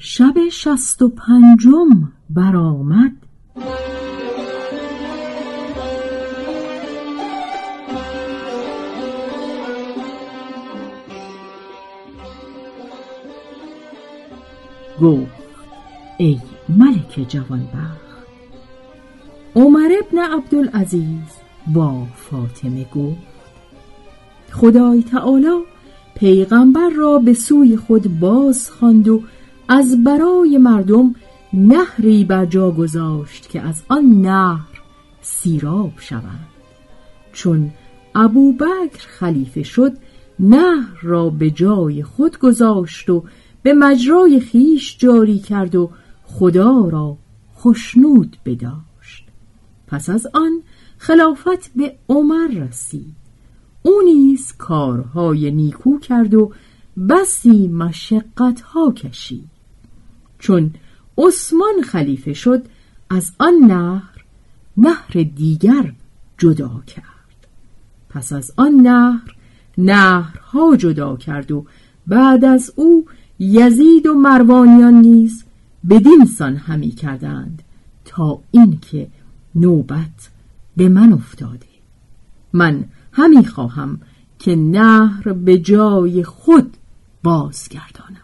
شب شست و پنجم برآمد. گفت ای ملک جوانبخت عمر ابن عبدالعزیز با فاطمه گفت خدای تعالی پیغمبر را به سوی خود باز خواند و از برای مردم نهری بر جا گذاشت که از آن نهر سیراب شوند. چون ابوبکر خلیفه شد نهر را به جای خود گذاشت و به مجرای خیش جاری کرد و خدا را خشنود بداشت. پس از آن خلافت به عمر رسید. او نیز کارهای نیکو کرد و بسی مشقتها کشید. چون عثمان خلیفه شد از آن نهر نهر دیگر جدا کرد. پس از آن نهر نهرها جدا کرد و بعد از او یزید و مروانیان نیز بدین سان همی کردند تا اینکه نوبت به من افتاده. من همی خواهم که نهر به جای خود بازگردانم.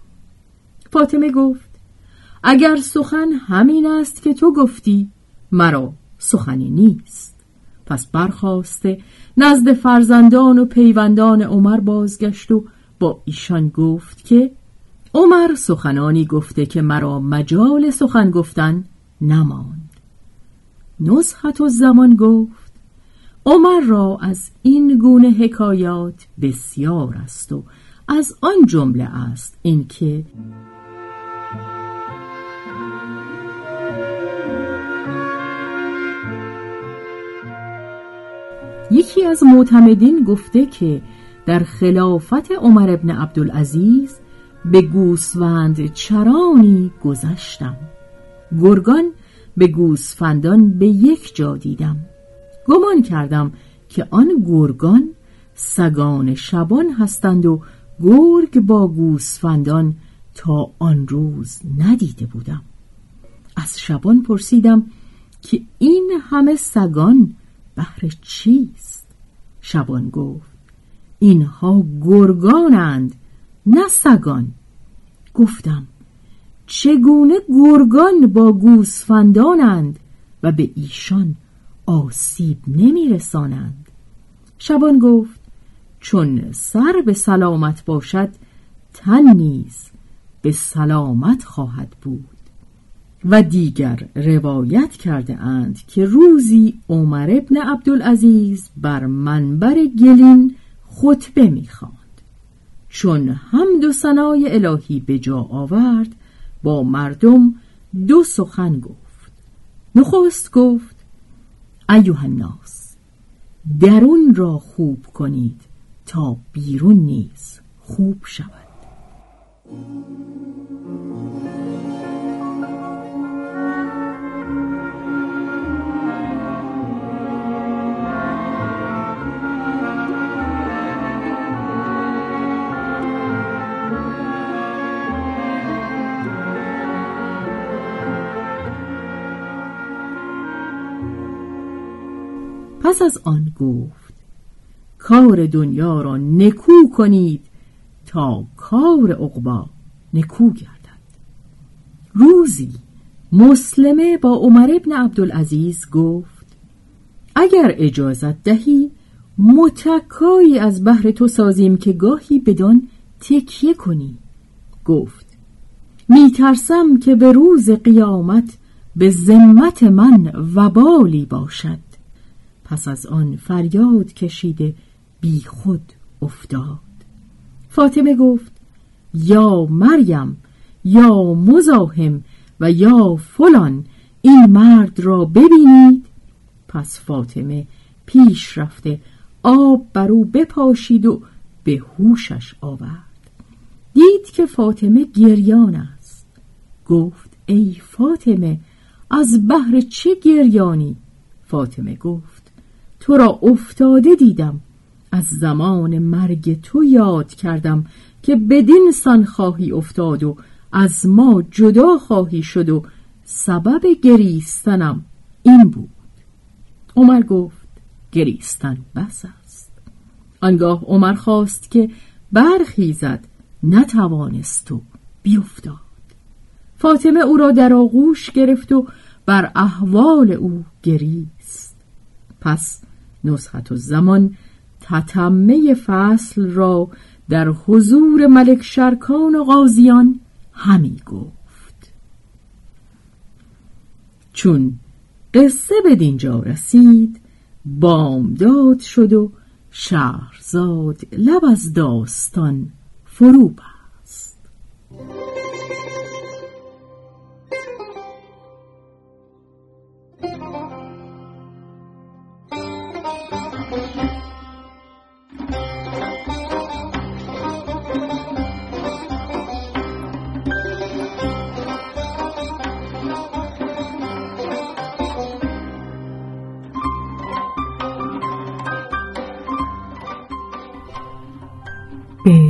فاطمه گفت اگر سخن همین است که تو گفتی مرا سخنی نیست. پس برخواسته نزد فرزندان و پیوندان عمر بازگشت و با ایشان گفت که عمر سخنانی گفته که مرا مجال سخن گفتن نماند. نزحت و زمان گفت عمر را از این گونه حکایات بسیار است و از آن جمله است اینکه یکی از معتمدین گفته که در خلافت عمر ابن عبدالعزیز به گوسفند چرانی گذشتم. گرگان به گوسفندان به یک جا دیدم. گمان کردم که آن گرگان سگان شبان هستند و گرگ با گوسفندان تا آن روز ندیده بودم. از شبان پرسیدم که این همه سگان بهر چیست؟ شبان گفت. اینها گرگانند نه سگان. گفتم چگونه گرگان با گوسفندانند و به ایشان آسیب نمی رسانند. شبان گفت چون سر به سلامت باشد تن نیز به سلامت خواهد بود. و دیگر روایت کرده اند که روزی عمر ابن عبدالعزیز بر منبر گلین خطبه می‌خواند. چون هم دو سنای الهی به جا آورد با مردم دو سخن گفت. نخست گفت ایوه الناس درون را خوب کنید تا بیرون نیز خوب شود. پس از آن گفت کار دنیا را نکو کنید تا کار عقبا نکو گردد. روزی مسلمه با عمر ابن عبدالعزیز گفت اگر اجازت دهی متکایی از بحر تو سازیم که گاهی بدان تکیه کنی. گفت میترسم که به روز قیامت به ذمت من وبالی باشد. پس از آن فریاد کشیده بی خود افتاد. فاطمه گفت یا مریم یا مزاحم و یا فلان این مرد را ببینید. پس فاطمه پیش رفته آب بر او بپاشید و به هوشش آورد. دید که فاطمه گریان است. گفت ای فاطمه از بهر چه گریانی؟ فاطمه گفت تو را افتاده دیدم. از زمان مرگ تو یاد کردم که بدین سان خواهی افتاد و از ما جدا خواهی شد و سبب گریستنم این بود. عمر گفت گریستن بس است. آنگاه عمر خواست که برخیزد نتوانست و بیفتاد. فاطمه او را در آغوش گرفت و بر احوال او گریست. پس نسخت و زمان تتمه فصل را در حضور ملک شرکان و غازیان همی گفت. چون قصه به دینجا رسید بامداد شد و شهرزاد لب از داستان فرو بست.